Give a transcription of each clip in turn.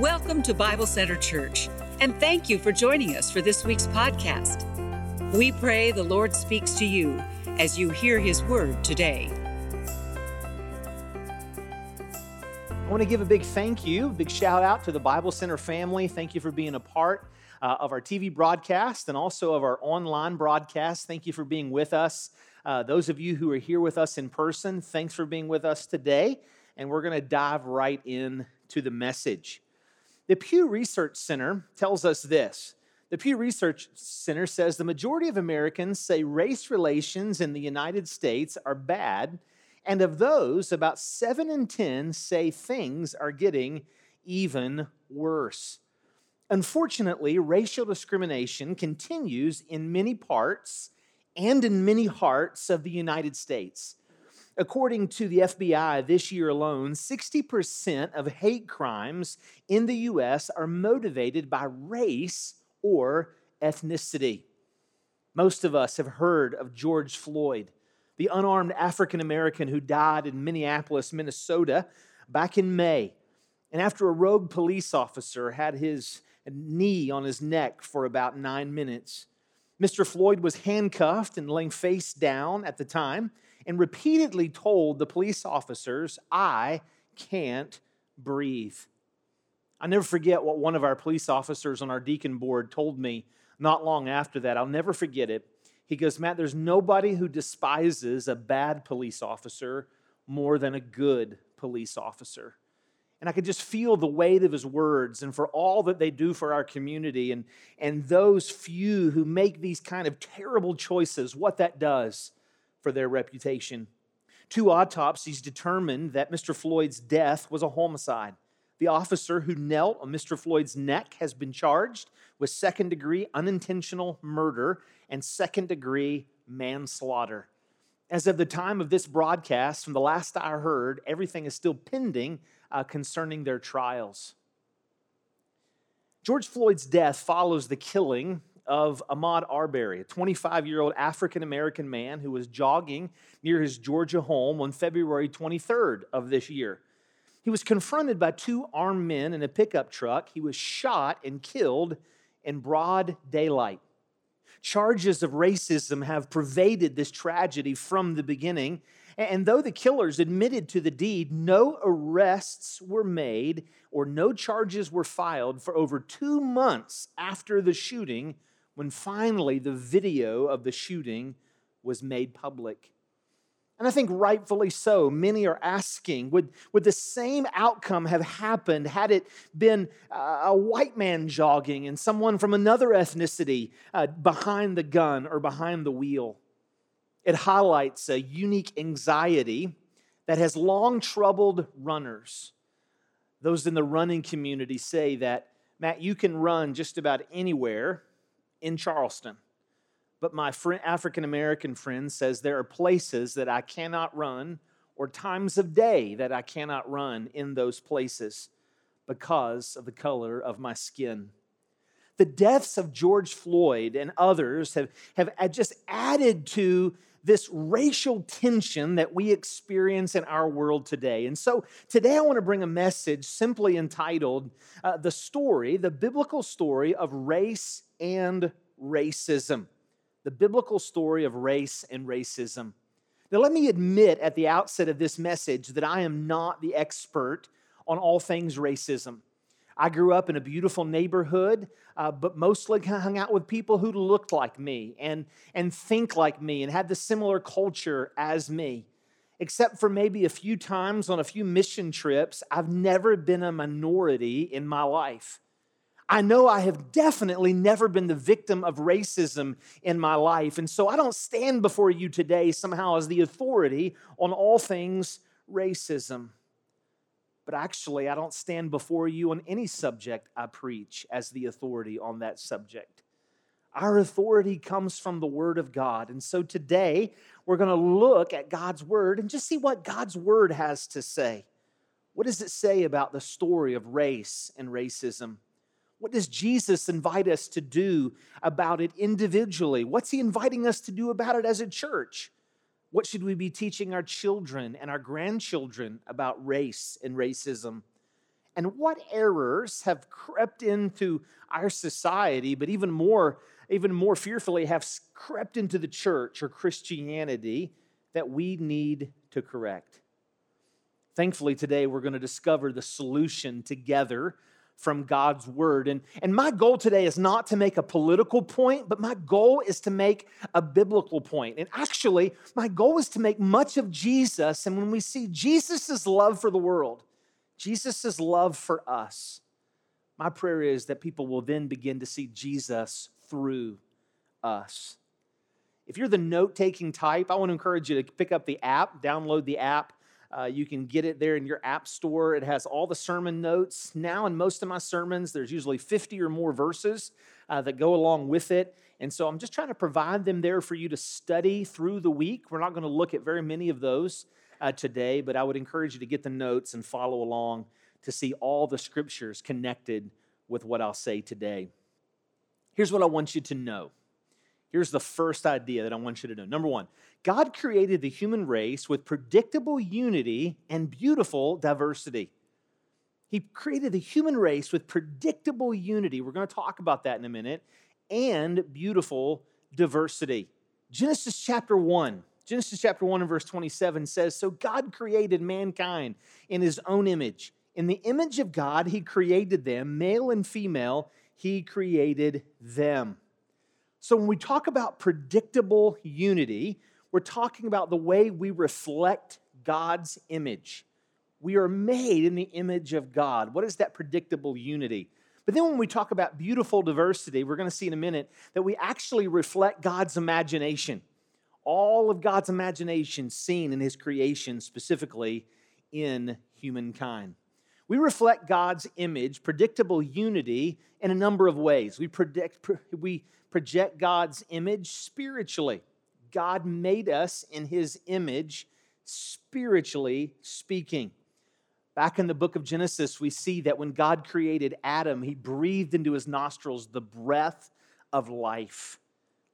Welcome to Bible Center Church, and thank you for joining us for this week's podcast. We pray the Lord speaks to you as you hear his word today. I want to give a big thank you, big shout out to the Bible Center family. Thank you for being a part uh, of our TV broadcast and also of our online broadcast. Thank you for being with us. Uh, those of you who are here with us in person, thanks for being with us today. And we're going to dive right in to the message. The Pew Research Center tells us this. The Pew Research Center says the majority of Americans say race relations in the United States are bad, and of those, about 7 in 10 say things are getting even worse. Unfortunately, racial discrimination continues in many parts and in many hearts of the United States. According to the FBI, this year alone, 60% of hate crimes in the US are motivated by race or ethnicity. Most of us have heard of George Floyd, the unarmed African American who died in Minneapolis, Minnesota, back in May. And after a rogue police officer had his knee on his neck for about nine minutes, Mr. Floyd was handcuffed and laying face down at the time and repeatedly told the police officers, I can't breathe. I never forget what one of our police officers on our deacon board told me not long after that. I'll never forget it. He goes, Matt, there's nobody who despises a bad police officer more than a good police officer. And I could just feel the weight of his words and for all that they do for our community and, and those few who make these kind of terrible choices, what that does for their reputation. Two autopsies determined that Mr. Floyd's death was a homicide. The officer who knelt on Mr. Floyd's neck has been charged with second degree unintentional murder and second degree manslaughter. As of the time of this broadcast, from the last I heard, everything is still pending uh, concerning their trials. George Floyd's death follows the killing of Ahmaud Arbery, a 25 year old African American man who was jogging near his Georgia home on February 23rd of this year. He was confronted by two armed men in a pickup truck. He was shot and killed in broad daylight. Charges of racism have pervaded this tragedy from the beginning. And though the killers admitted to the deed, no arrests were made or no charges were filed for over two months after the shooting when finally the video of the shooting was made public. And I think rightfully so, many are asking would, would the same outcome have happened had it been a white man jogging and someone from another ethnicity uh, behind the gun or behind the wheel? It highlights a unique anxiety that has long troubled runners. Those in the running community say that, Matt, you can run just about anywhere in Charleston. But my African American friend says there are places that I cannot run or times of day that I cannot run in those places because of the color of my skin. The deaths of George Floyd and others have, have just added to this racial tension that we experience in our world today. And so today I want to bring a message simply entitled uh, The Story, the Biblical Story of Race and Racism. The biblical story of race and racism. Now, let me admit at the outset of this message that I am not the expert on all things racism. I grew up in a beautiful neighborhood, uh, but mostly hung out with people who looked like me and, and think like me and had the similar culture as me. Except for maybe a few times on a few mission trips, I've never been a minority in my life. I know I have definitely never been the victim of racism in my life. And so I don't stand before you today somehow as the authority on all things racism. But actually, I don't stand before you on any subject I preach as the authority on that subject. Our authority comes from the Word of God. And so today, we're going to look at God's Word and just see what God's Word has to say. What does it say about the story of race and racism? What does Jesus invite us to do about it individually? What's He inviting us to do about it as a church? What should we be teaching our children and our grandchildren about race and racism? And what errors have crept into our society, but even more, even more fearfully, have crept into the church or Christianity that we need to correct? Thankfully, today we're going to discover the solution together from God's word. And, and my goal today is not to make a political point, but my goal is to make a biblical point. And actually, my goal is to make much of Jesus. And when we see Jesus' love for the world, Jesus' love for us, my prayer is that people will then begin to see Jesus through us. If you're the note taking type, I want to encourage you to pick up the app, download the app. Uh, you can get it there in your app store. It has all the sermon notes. Now, in most of my sermons, there's usually 50 or more verses uh, that go along with it. And so I'm just trying to provide them there for you to study through the week. We're not going to look at very many of those uh, today, but I would encourage you to get the notes and follow along to see all the scriptures connected with what I'll say today. Here's what I want you to know. Here's the first idea that I want you to know. Number one, God created the human race with predictable unity and beautiful diversity. He created the human race with predictable unity. We're going to talk about that in a minute, and beautiful diversity. Genesis chapter 1. Genesis chapter 1 and verse 27 says So God created mankind in his own image. In the image of God, he created them, male and female, he created them. So when we talk about predictable unity, we're talking about the way we reflect God's image. We are made in the image of God. What is that predictable unity? But then when we talk about beautiful diversity, we're going to see in a minute that we actually reflect God's imagination. All of God's imagination seen in his creation, specifically in humankind. We reflect God's image, predictable unity, in a number of ways. We, predict, we project God's image spiritually. God made us in his image, spiritually speaking. Back in the book of Genesis, we see that when God created Adam, he breathed into his nostrils the breath of life.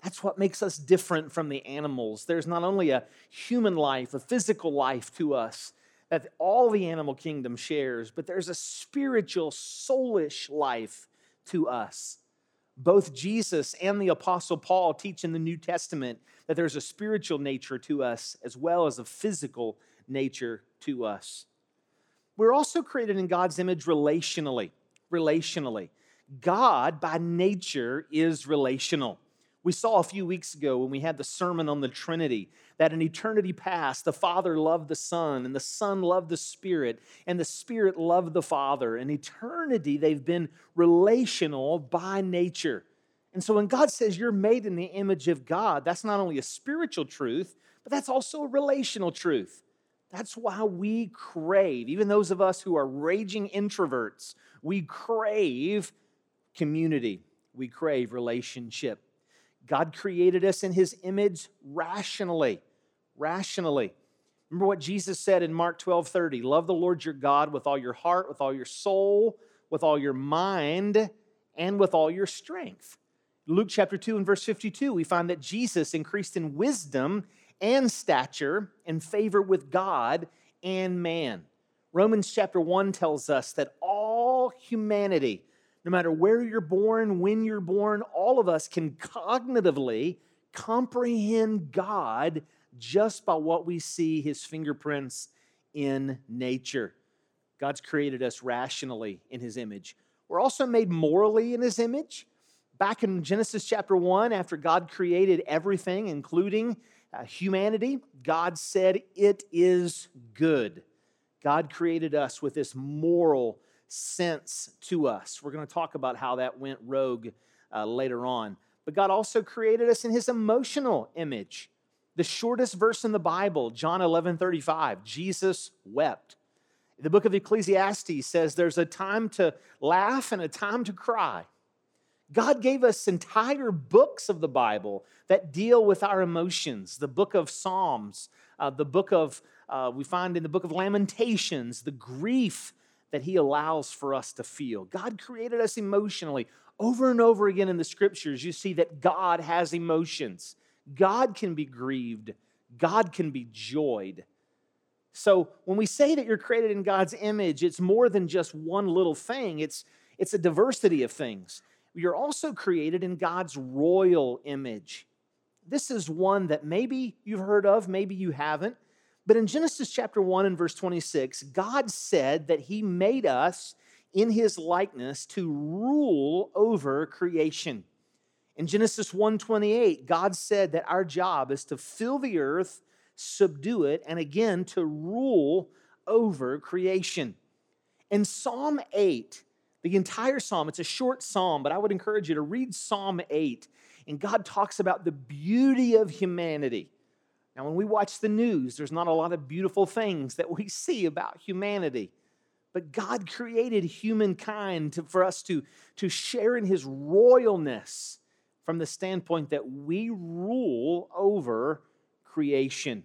That's what makes us different from the animals. There's not only a human life, a physical life to us that all the animal kingdom shares, but there's a spiritual, soulish life to us. Both Jesus and the Apostle Paul teach in the New Testament that there's a spiritual nature to us as well as a physical nature to us. We're also created in God's image relationally. Relationally. God, by nature, is relational. We saw a few weeks ago when we had the sermon on the Trinity that in eternity past, the Father loved the Son, and the Son loved the Spirit, and the Spirit loved the Father. In eternity, they've been relational by nature. And so when God says you're made in the image of God, that's not only a spiritual truth, but that's also a relational truth. That's why we crave, even those of us who are raging introverts, we crave community, we crave relationship. God created us in his image rationally. Rationally. Remember what Jesus said in Mark 12 30 love the Lord your God with all your heart, with all your soul, with all your mind, and with all your strength. Luke chapter 2 and verse 52, we find that Jesus increased in wisdom and stature and favor with God and man. Romans chapter 1 tells us that all humanity, no matter where you're born, when you're born, all of us can cognitively comprehend God just by what we see his fingerprints in nature. God's created us rationally in his image. We're also made morally in his image. Back in Genesis chapter 1, after God created everything, including uh, humanity, God said, It is good. God created us with this moral sense to us. We're going to talk about how that went rogue uh, later on. But God also created us in his emotional image. The shortest verse in the Bible, John 11 35, Jesus wept. The book of Ecclesiastes says there's a time to laugh and a time to cry. God gave us entire books of the Bible that deal with our emotions. The book of Psalms, uh, the book of, uh, we find in the book of Lamentations, the grief that He allows for us to feel. God created us emotionally. Over and over again in the scriptures, you see that God has emotions. God can be grieved, God can be joyed. So when we say that you're created in God's image, it's more than just one little thing, it's, it's a diversity of things. You're also created in God's royal image. This is one that maybe you've heard of, maybe you haven't. But in Genesis chapter 1 and verse 26, God said that He made us in His likeness to rule over creation. In Genesis 1:28, God said that our job is to fill the earth subdue it, and again to rule over creation. In Psalm 8, the entire psalm, it's a short psalm, but I would encourage you to read Psalm 8. And God talks about the beauty of humanity. Now, when we watch the news, there's not a lot of beautiful things that we see about humanity. But God created humankind to, for us to, to share in his royalness from the standpoint that we rule over creation.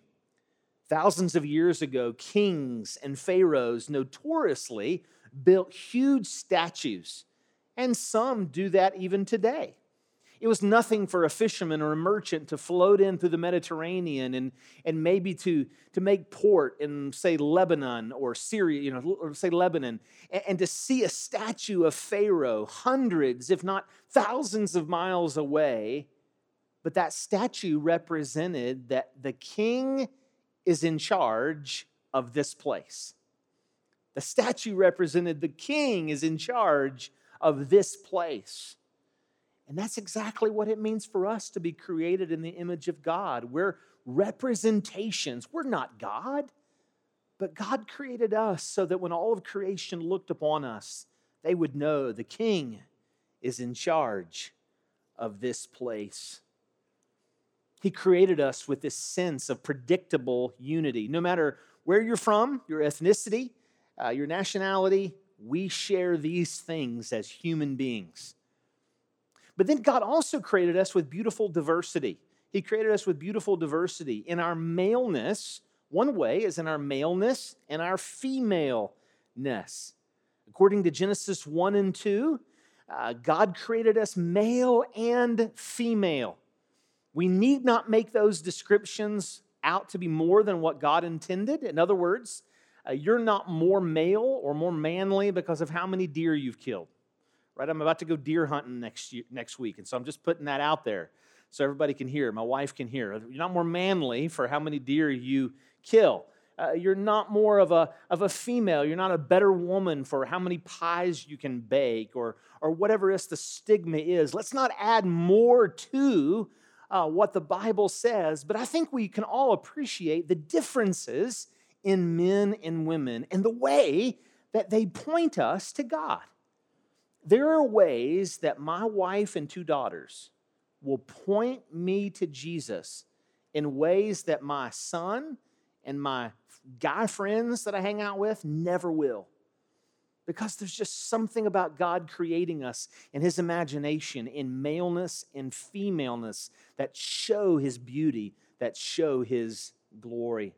Thousands of years ago, kings and pharaohs notoriously built huge statues, and some do that even today. It was nothing for a fisherman or a merchant to float in through the Mediterranean and, and maybe to, to make port in, say, Lebanon or Syria, you know, or say Lebanon, and, and to see a statue of Pharaoh hundreds, if not thousands of miles away but that statue represented that the king is in charge of this place. The statue represented the king is in charge of this place. And that's exactly what it means for us to be created in the image of God. We're representations. We're not God, but God created us so that when all of creation looked upon us, they would know the king is in charge of this place. He created us with this sense of predictable unity. No matter where you're from, your ethnicity, uh, your nationality, we share these things as human beings. But then God also created us with beautiful diversity. He created us with beautiful diversity. In our maleness, one way is in our maleness and our femaleness. According to Genesis 1 and 2, uh, God created us male and female. We need not make those descriptions out to be more than what God intended. In other words, uh, you're not more male or more manly because of how many deer you've killed. Right? I'm about to go deer hunting next year, next week, and so I'm just putting that out there so everybody can hear. My wife can hear. You're not more manly for how many deer you kill. Uh, you're not more of a, of a female. You're not a better woman for how many pies you can bake or, or whatever else the stigma is. Let's not add more to uh, what the Bible says, but I think we can all appreciate the differences in men and women and the way that they point us to God. There are ways that my wife and two daughters will point me to Jesus in ways that my son and my guy friends that I hang out with never will because there's just something about God creating us in His imagination, in maleness and femaleness, that show His beauty, that show His glory.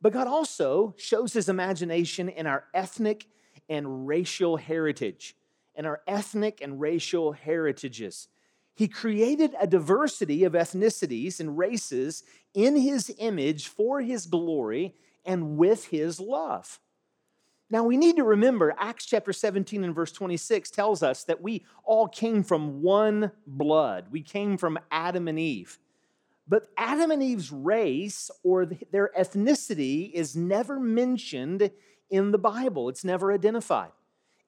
But God also shows His imagination in our ethnic and racial heritage, in our ethnic and racial heritages. He created a diversity of ethnicities and races in His image for His glory and with His love. Now, we need to remember Acts chapter 17 and verse 26 tells us that we all came from one blood. We came from Adam and Eve. But Adam and Eve's race or their ethnicity is never mentioned in the Bible, it's never identified.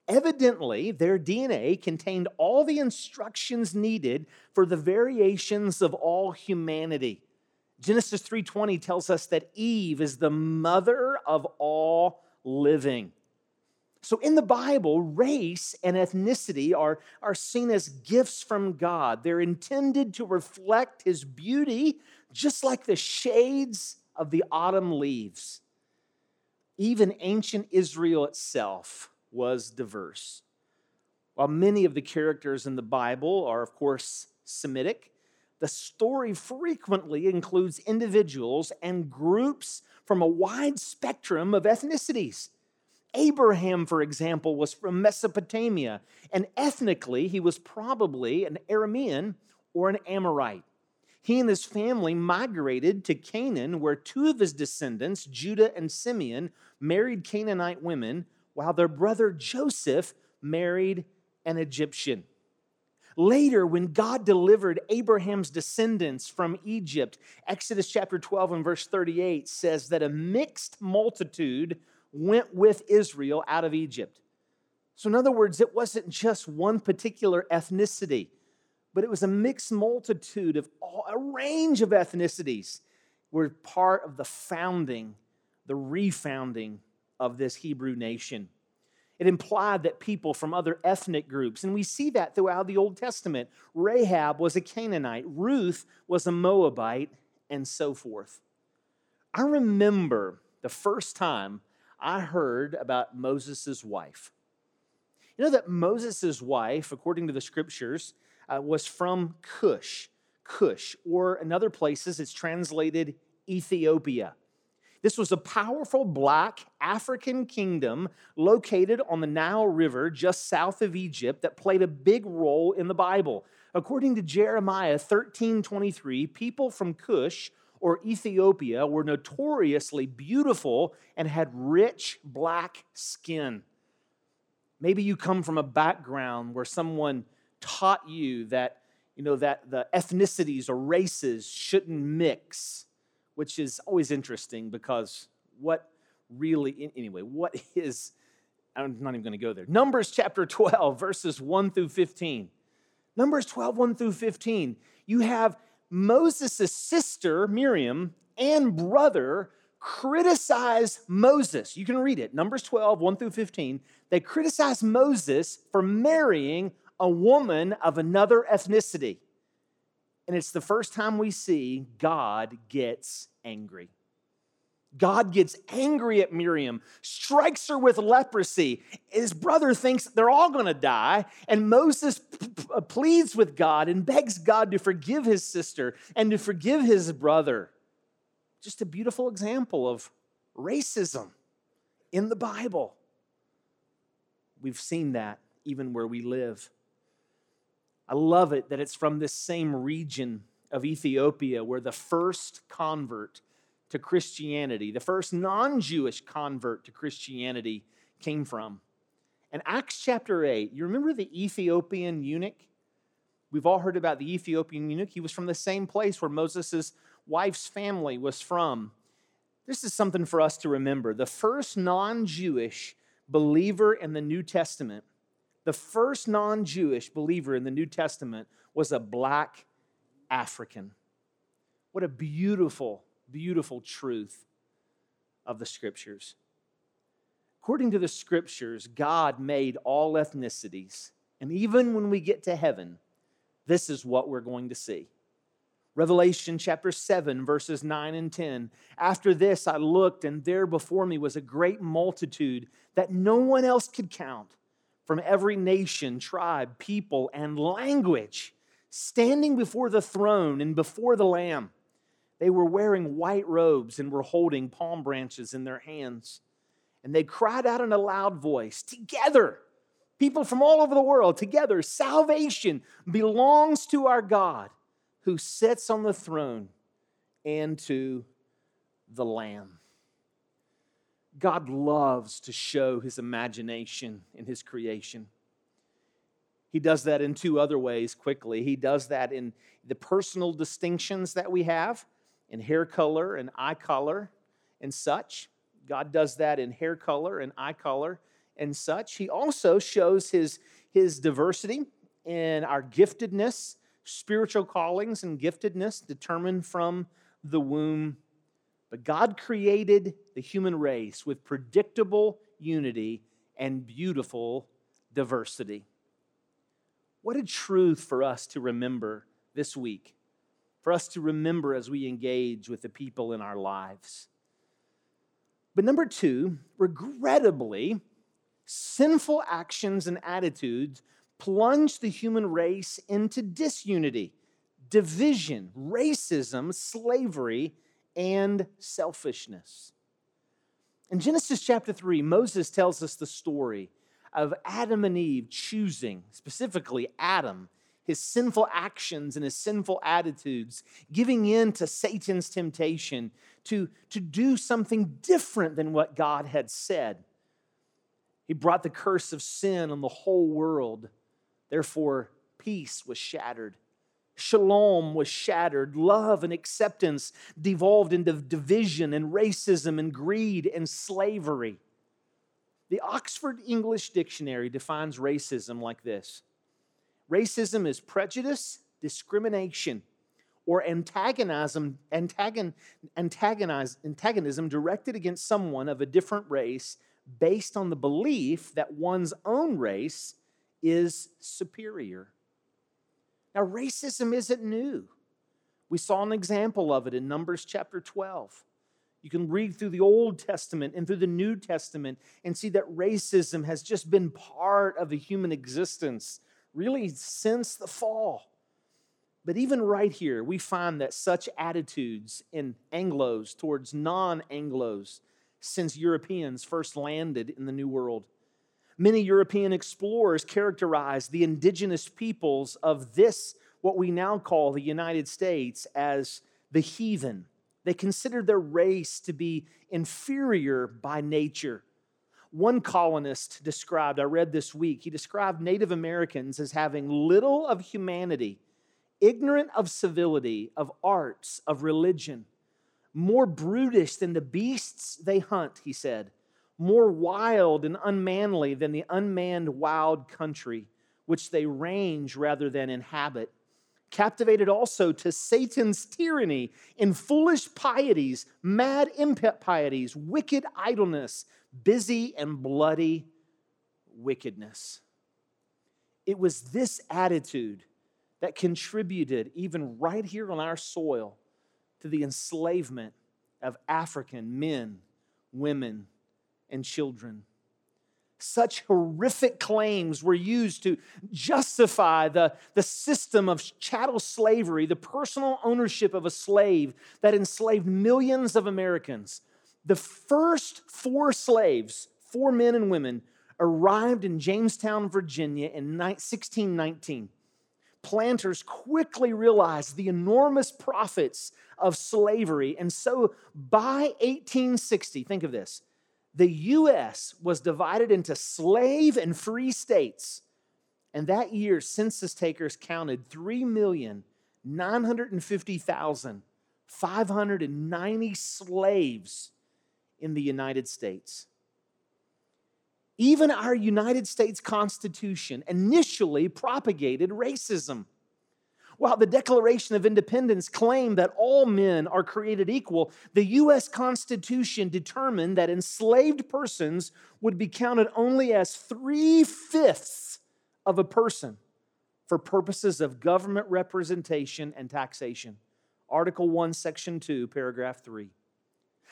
Evidently, their DNA contained all the instructions needed for the variations of all humanity. Genesis 3:20 tells us that Eve is the mother of all living. So in the Bible, race and ethnicity are, are seen as gifts from God. They're intended to reflect His beauty, just like the shades of the autumn leaves. Even ancient Israel itself was diverse. While many of the characters in the Bible are, of course, Semitic, the story frequently includes individuals and groups from a wide spectrum of ethnicities. Abraham, for example, was from Mesopotamia, and ethnically, he was probably an Aramean or an Amorite. he and his family migrated to Canaan, where two of his descendants, Judah and Simeon, married Canaanite women, while their brother Joseph married an Egyptian. Later, when God delivered Abraham's descendants from Egypt, Exodus chapter 12 and verse 38 says that a mixed multitude went with Israel out of Egypt. So, in other words, it wasn't just one particular ethnicity, but it was a mixed multitude of all, a range of ethnicities were part of the founding, the refounding of this Hebrew nation. It implied that people from other ethnic groups, and we see that throughout the Old Testament. Rahab was a Canaanite, Ruth was a Moabite, and so forth. I remember the first time I heard about Moses' wife. You know that Moses' wife, according to the scriptures, uh, was from Cush. Cush, or in other places, it's translated Ethiopia. This was a powerful black African kingdom located on the Nile River just south of Egypt that played a big role in the Bible. According to Jeremiah 13 23, people from Cush or Ethiopia were notoriously beautiful and had rich black skin. Maybe you come from a background where someone taught you that, you know, that the ethnicities or races shouldn't mix which is always interesting because what really, anyway, what is, I'm not even going to go there. Numbers chapter 12, verses 1 through 15. Numbers 12, 1 through 15. You have Moses' sister, Miriam, and brother criticize Moses. You can read it, Numbers 12, 1 through 15. They criticize Moses for marrying a woman of another ethnicity. And it's the first time we see God gets angry. God gets angry at Miriam, strikes her with leprosy. His brother thinks they're all going to die, and Moses p- p- pleads with God and begs God to forgive his sister and to forgive his brother. Just a beautiful example of racism in the Bible. We've seen that even where we live. I love it that it's from this same region of Ethiopia where the first convert to Christianity, the first non Jewish convert to Christianity came from. In Acts chapter 8, you remember the Ethiopian eunuch? We've all heard about the Ethiopian eunuch. He was from the same place where Moses' wife's family was from. This is something for us to remember. The first non Jewish believer in the New Testament the first non Jewish believer in the New Testament was a black African. What a beautiful, beautiful truth of the scriptures. According to the scriptures, God made all ethnicities. And even when we get to heaven, this is what we're going to see. Revelation chapter 7, verses 9 and 10. After this, I looked, and there before me was a great multitude that no one else could count from every nation, tribe, people, and language, standing before the throne and before the Lamb. They were wearing white robes and were holding palm branches in their hands. And they cried out in a loud voice, Together, people from all over the world, together, salvation belongs to our God who sits on the throne and to the Lamb. God loves to show his imagination in his creation. He does that in two other ways quickly. He does that in the personal distinctions that we have in hair color and eye color and such. God does that in hair color and eye color and such. He also shows his, his diversity in our giftedness, spiritual callings and giftedness determined from the womb but God created the human race with predictable unity and beautiful diversity. What a truth for us to remember this week, for us to remember as we engage with the people in our lives. But number two, regrettably, sinful actions and attitudes plunge the human race into disunity, division, racism, slavery, and selfishness. In Genesis chapter 3, Moses tells us the story of Adam and Eve choosing, specifically Adam, his sinful actions and his sinful attitudes, giving in to Satan's temptation to, to do something different than what God had said. He brought the curse of sin on the whole world. Therefore, peace was shattered. Shalom was shattered. Love and acceptance devolved into division and racism and greed and slavery. The Oxford English Dictionary defines racism like this Racism is prejudice, discrimination, or antagonism, antagon, antagonism directed against someone of a different race based on the belief that one's own race is superior. Now, racism isn't new. We saw an example of it in Numbers chapter 12. You can read through the Old Testament and through the New Testament and see that racism has just been part of the human existence really since the fall. But even right here, we find that such attitudes in Anglos towards non Anglos since Europeans first landed in the New World. Many European explorers characterized the indigenous peoples of this, what we now call the United States, as the heathen. They considered their race to be inferior by nature. One colonist described, I read this week, he described Native Americans as having little of humanity, ignorant of civility, of arts, of religion, more brutish than the beasts they hunt, he said, more wild and unmanly than the unmanned wild country which they range rather than inhabit captivated also to Satan's tyranny in foolish pieties, mad impieties, wicked idleness, busy and bloody wickedness. It was this attitude that contributed, even right here on our soil, to the enslavement of African men, women, and children. Such horrific claims were used to justify the, the system of chattel slavery, the personal ownership of a slave that enslaved millions of Americans the first four slaves, four men and women, arrived in Jamestown, Virginia in 1619. Planters quickly realized the enormous profits of slavery. And so by 1860, think of this the US was divided into slave and free states. And that year, census takers counted 3,950,590 slaves in the United States. Even our United States Constitution initially propagated racism. While the Declaration of Independence claimed that all men are created equal, the U.S. Constitution determined that enslaved persons would be counted only as three fifths of a person for purposes of government representation and taxation. Article 1, Section 2, Paragraph 3.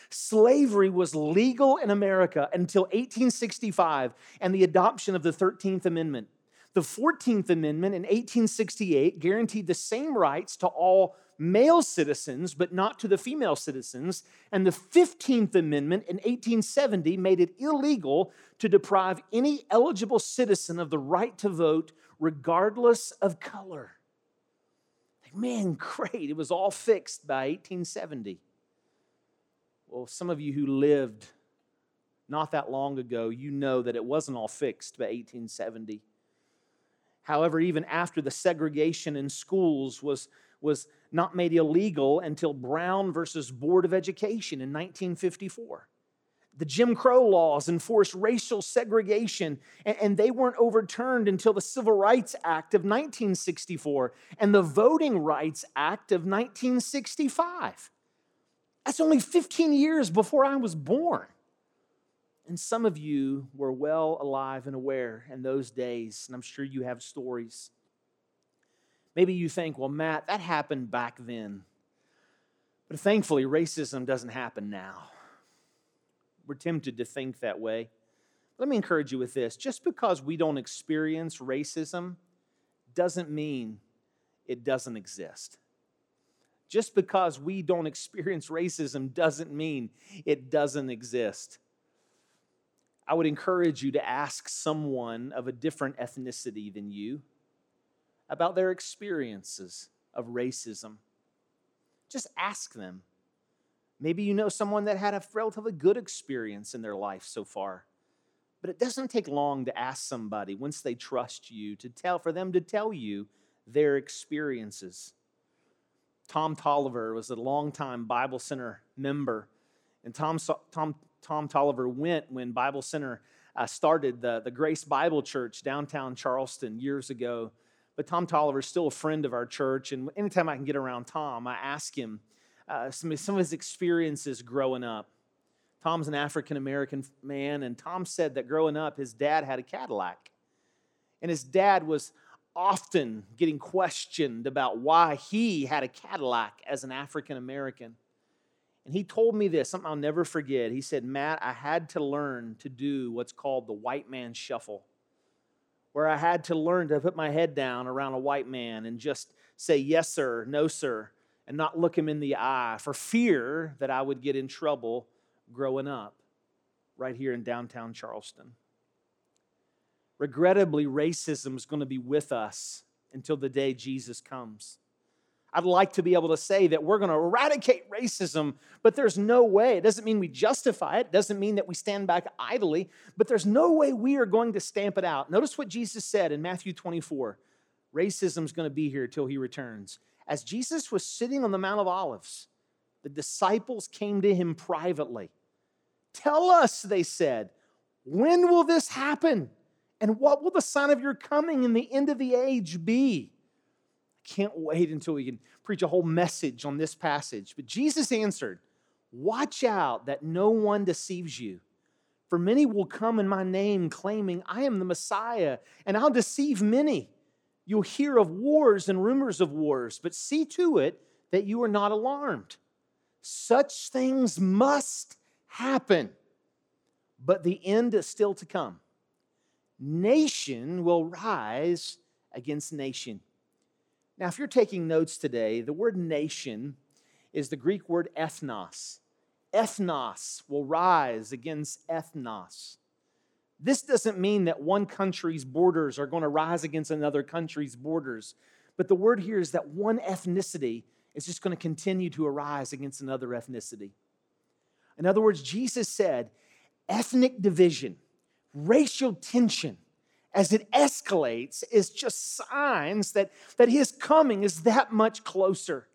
Slavery was legal in America until 1865 and the adoption of the 13th Amendment. The 14th Amendment in 1868 guaranteed the same rights to all male citizens, but not to the female citizens. And the 15th Amendment in 1870 made it illegal to deprive any eligible citizen of the right to vote, regardless of color. Man, great. It was all fixed by 1870. Well, some of you who lived not that long ago, you know that it wasn't all fixed by 1870. However, even after the segregation in schools was, was not made illegal until Brown versus Board of Education in 1954. The Jim Crow laws enforced racial segregation, and they weren't overturned until the Civil Rights Act of 1964 and the Voting Rights Act of 1965. That's only 15 years before I was born. And some of you were well alive and aware in those days, and I'm sure you have stories. Maybe you think, well, Matt, that happened back then. But thankfully, racism doesn't happen now. We're tempted to think that way. Let me encourage you with this just because we don't experience racism doesn't mean it doesn't exist. Just because we don't experience racism doesn't mean it doesn't exist. I would encourage you to ask someone of a different ethnicity than you about their experiences of racism. Just ask them. Maybe you know someone that had a relatively good experience in their life so far. But it doesn't take long to ask somebody once they trust you to tell for them to tell you their experiences. Tom Tolliver was a longtime Bible Center member, and Tom, Tom, Tom Tolliver went when Bible Center uh, started the, the Grace Bible Church downtown Charleston years ago. But Tom Tolliver is still a friend of our church, and anytime I can get around Tom, I ask him uh, some, some of his experiences growing up. Tom's an African American man, and Tom said that growing up, his dad had a Cadillac. And his dad was often getting questioned about why he had a Cadillac as an African American. And he told me this, something I'll never forget. He said, Matt, I had to learn to do what's called the white man shuffle, where I had to learn to put my head down around a white man and just say, yes, sir, no, sir, and not look him in the eye for fear that I would get in trouble growing up right here in downtown Charleston. Regrettably, racism is going to be with us until the day Jesus comes. I'd like to be able to say that we're going to eradicate racism, but there's no way. It doesn't mean we justify it, it doesn't mean that we stand back idly, but there's no way we are going to stamp it out. Notice what Jesus said in Matthew 24 racism is going to be here till he returns. As Jesus was sitting on the Mount of Olives, the disciples came to him privately. Tell us, they said, when will this happen? And what will the sign of your coming in the end of the age be? Can't wait until we can preach a whole message on this passage. But Jesus answered, Watch out that no one deceives you. For many will come in my name, claiming, I am the Messiah, and I'll deceive many. You'll hear of wars and rumors of wars, but see to it that you are not alarmed. Such things must happen, but the end is still to come. Nation will rise against nation. Now, if you're taking notes today, the word nation is the Greek word ethnos. Ethnos will rise against ethnos. This doesn't mean that one country's borders are going to rise against another country's borders, but the word here is that one ethnicity is just going to continue to arise against another ethnicity. In other words, Jesus said ethnic division, racial tension, as it escalates, is just signs that, that his coming is that much closer.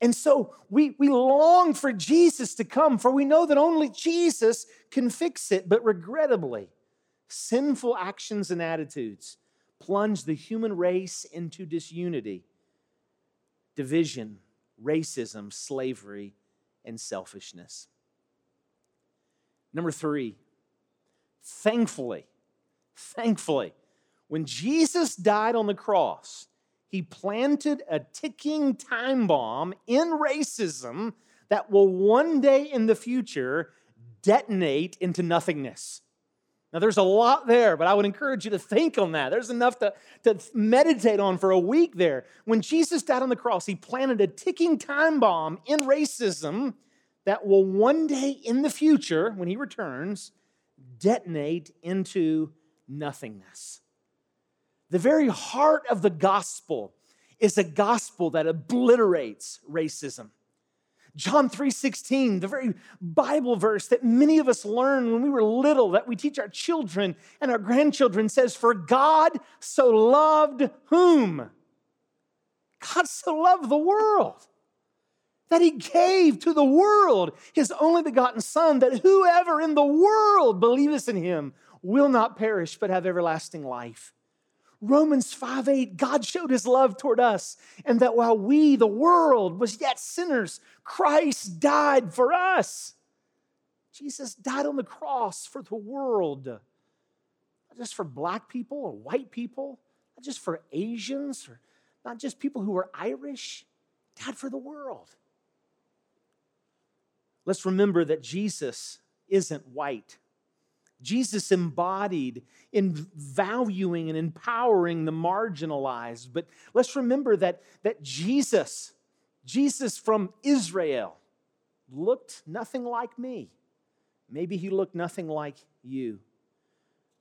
And so we, we long for Jesus to come, for we know that only Jesus can fix it. But regrettably, sinful actions and attitudes plunge the human race into disunity, division, racism, slavery, and selfishness. Number three, thankfully, thankfully, when Jesus died on the cross, he planted a ticking time bomb in racism that will one day in the future detonate into nothingness. Now, there's a lot there, but I would encourage you to think on that. There's enough to, to meditate on for a week there. When Jesus died on the cross, he planted a ticking time bomb in racism that will one day in the future, when he returns, detonate into nothingness. The very heart of the gospel is a gospel that obliterates racism. John 3:16, the very Bible verse that many of us learned when we were little that we teach our children and our grandchildren says for God so loved whom? God so loved the world that he gave to the world his only begotten son that whoever in the world believeth in him will not perish but have everlasting life. Romans 5 8, God showed his love toward us, and that while we, the world, was yet sinners, Christ died for us. Jesus died on the cross for the world, not just for black people or white people, not just for Asians or not just people who were Irish, died for the world. Let's remember that Jesus isn't white. Jesus embodied in valuing and empowering the marginalized. But let's remember that, that Jesus, Jesus from Israel, looked nothing like me. Maybe he looked nothing like you.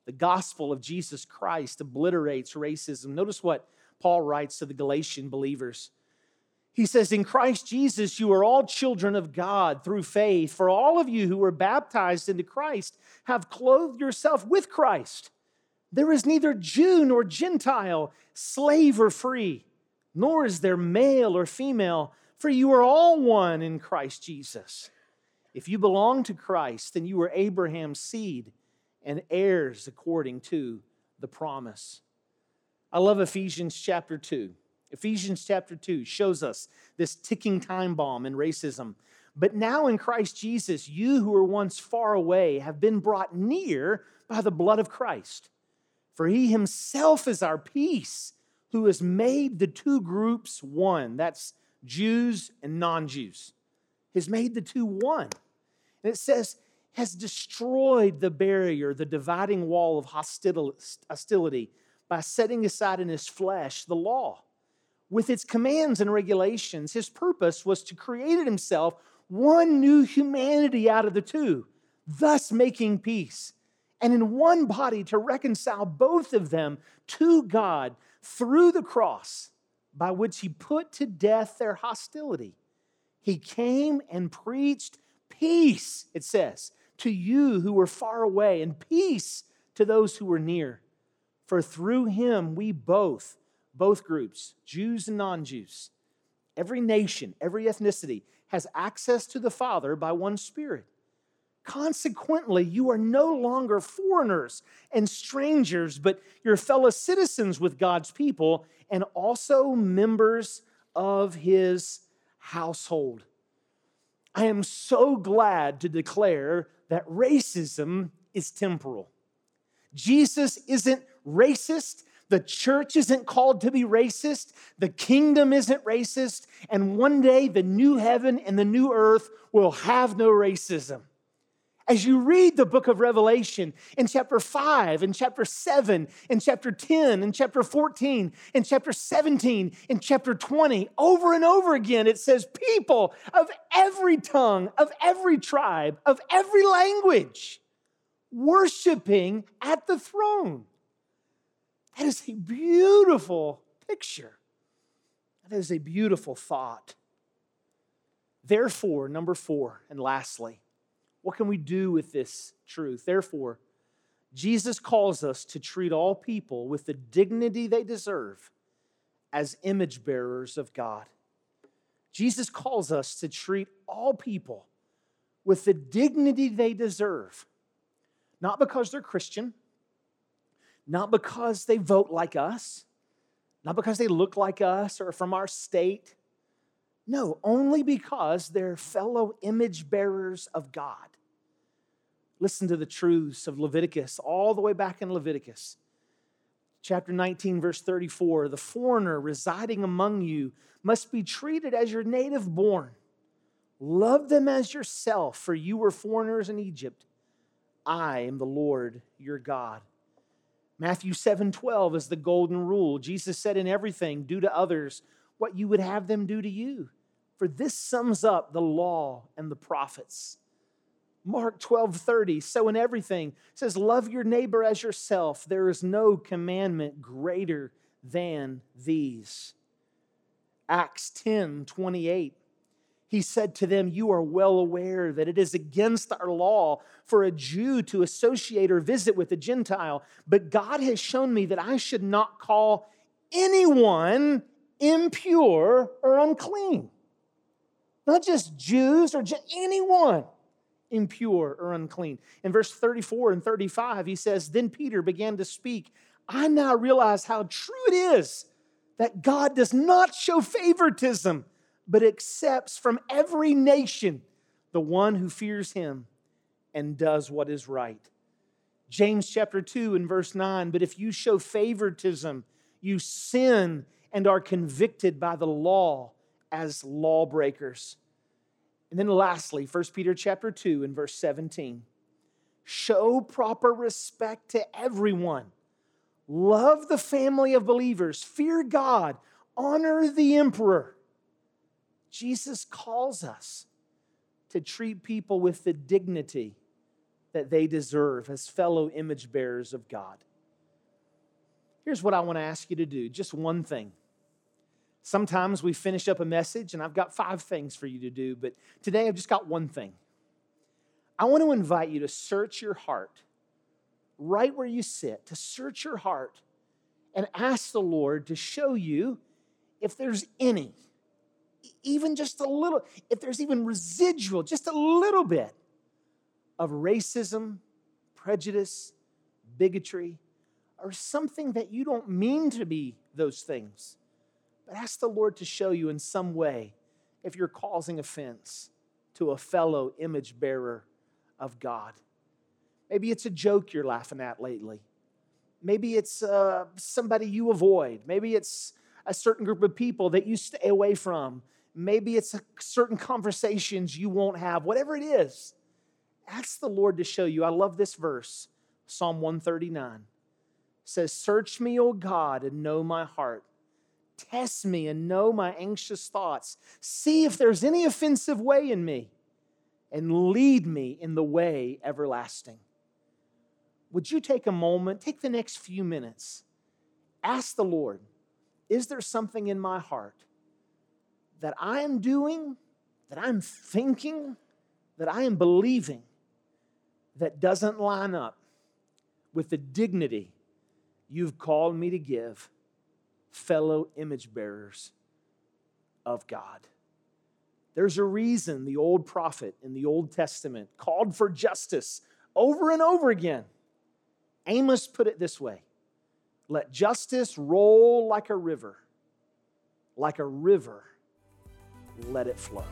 The gospel of Jesus Christ obliterates racism. Notice what Paul writes to the Galatian believers. He says, In Christ Jesus, you are all children of God through faith. For all of you who were baptized into Christ have clothed yourself with Christ. There is neither Jew nor Gentile, slave or free, nor is there male or female, for you are all one in Christ Jesus. If you belong to Christ, then you are Abraham's seed and heirs according to the promise. I love Ephesians chapter 2. Ephesians chapter 2 shows us this ticking time bomb in racism. But now in Christ Jesus, you who were once far away have been brought near by the blood of Christ. For he himself is our peace, who has made the two groups one. That's Jews and non Jews. Has made the two one. And it says, has destroyed the barrier, the dividing wall of hostility by setting aside in his flesh the law with its commands and regulations. His purpose was to create in himself one new humanity out of the two, thus making peace, and in one body to reconcile both of them to God through the cross, by which he put to death their hostility. He came and preached peace, it says, to you who were far away, and peace to those who were near. For through him we both, both groups, Jews and non Jews, every nation, every ethnicity, has access to the Father by one Spirit. Consequently, you are no longer foreigners and strangers, but you're fellow citizens with God's people and also members of his household. I am so glad to declare that racism is temporal. Jesus isn't racist. The church isn't called to be racist. The kingdom isn't racist. And one day, the new heaven and the new earth will have no racism. As you read the book of Revelation in chapter 5, in chapter 7, in chapter 10, in chapter 14, in chapter 17, in chapter 20, over and over again, it says, People of every tongue, of every tribe, of every language, worshiping at the throne. That is a beautiful picture. That is a beautiful thought. Therefore, number four, and lastly, what can we do with this truth? Therefore, Jesus calls us to treat all people with the dignity they deserve as image bearers of God. Jesus calls us to treat all people with the dignity they deserve, not because they're Christian, not because they vote like us, not because they look like us or from our state. No, only because they're fellow image bearers of God. Listen to the truths of Leviticus, all the way back in Leviticus. Chapter 19, verse 34 The foreigner residing among you must be treated as your native born. Love them as yourself, for you were foreigners in Egypt. I am the Lord your God. Matthew 7 12 is the golden rule. Jesus said, In everything, do to others what you would have them do to you. For this sums up the law and the prophets. Mark 12, 30. So in everything, says, Love your neighbor as yourself. There is no commandment greater than these. Acts 10, 28. He said to them, You are well aware that it is against our law for a Jew to associate or visit with a Gentile, but God has shown me that I should not call anyone impure or unclean. Not just Jews or just anyone impure or unclean. In verse 34 and 35, he says, Then Peter began to speak. I now realize how true it is that God does not show favoritism, but accepts from every nation the one who fears him and does what is right. James chapter 2 and verse 9, but if you show favoritism, you sin and are convicted by the law as lawbreakers. And then lastly, 1 Peter chapter 2 and verse 17. Show proper respect to everyone. Love the family of believers. Fear God. Honor the emperor. Jesus calls us to treat people with the dignity that they deserve as fellow image bearers of God. Here's what I want to ask you to do just one thing. Sometimes we finish up a message and I've got five things for you to do, but today I've just got one thing. I want to invite you to search your heart right where you sit, to search your heart and ask the Lord to show you if there's any, even just a little, if there's even residual, just a little bit of racism, prejudice, bigotry, or something that you don't mean to be those things. But ask the Lord to show you in some way if you're causing offense to a fellow image bearer of God. Maybe it's a joke you're laughing at lately. Maybe it's uh, somebody you avoid. Maybe it's a certain group of people that you stay away from. Maybe it's certain conversations you won't have. Whatever it is, ask the Lord to show you. I love this verse, Psalm 139 says, Search me, O God, and know my heart. Test me and know my anxious thoughts. See if there's any offensive way in me, and lead me in the way everlasting. Would you take a moment, take the next few minutes, ask the Lord, is there something in my heart that I am doing, that I'm thinking, that I am believing that doesn't line up with the dignity you've called me to give fellow image bearers of God? There's a reason the old prophet in the Old Testament called for justice over and over again. Amos put it this way let justice roll like a river, like a river, let it flow.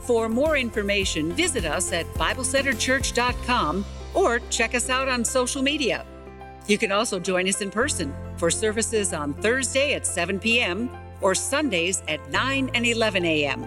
For more information, visit us at BibleCenterChurch.com or check us out on social media. You can also join us in person for services on Thursday at 7 p.m. or Sundays at 9 and 11 a.m.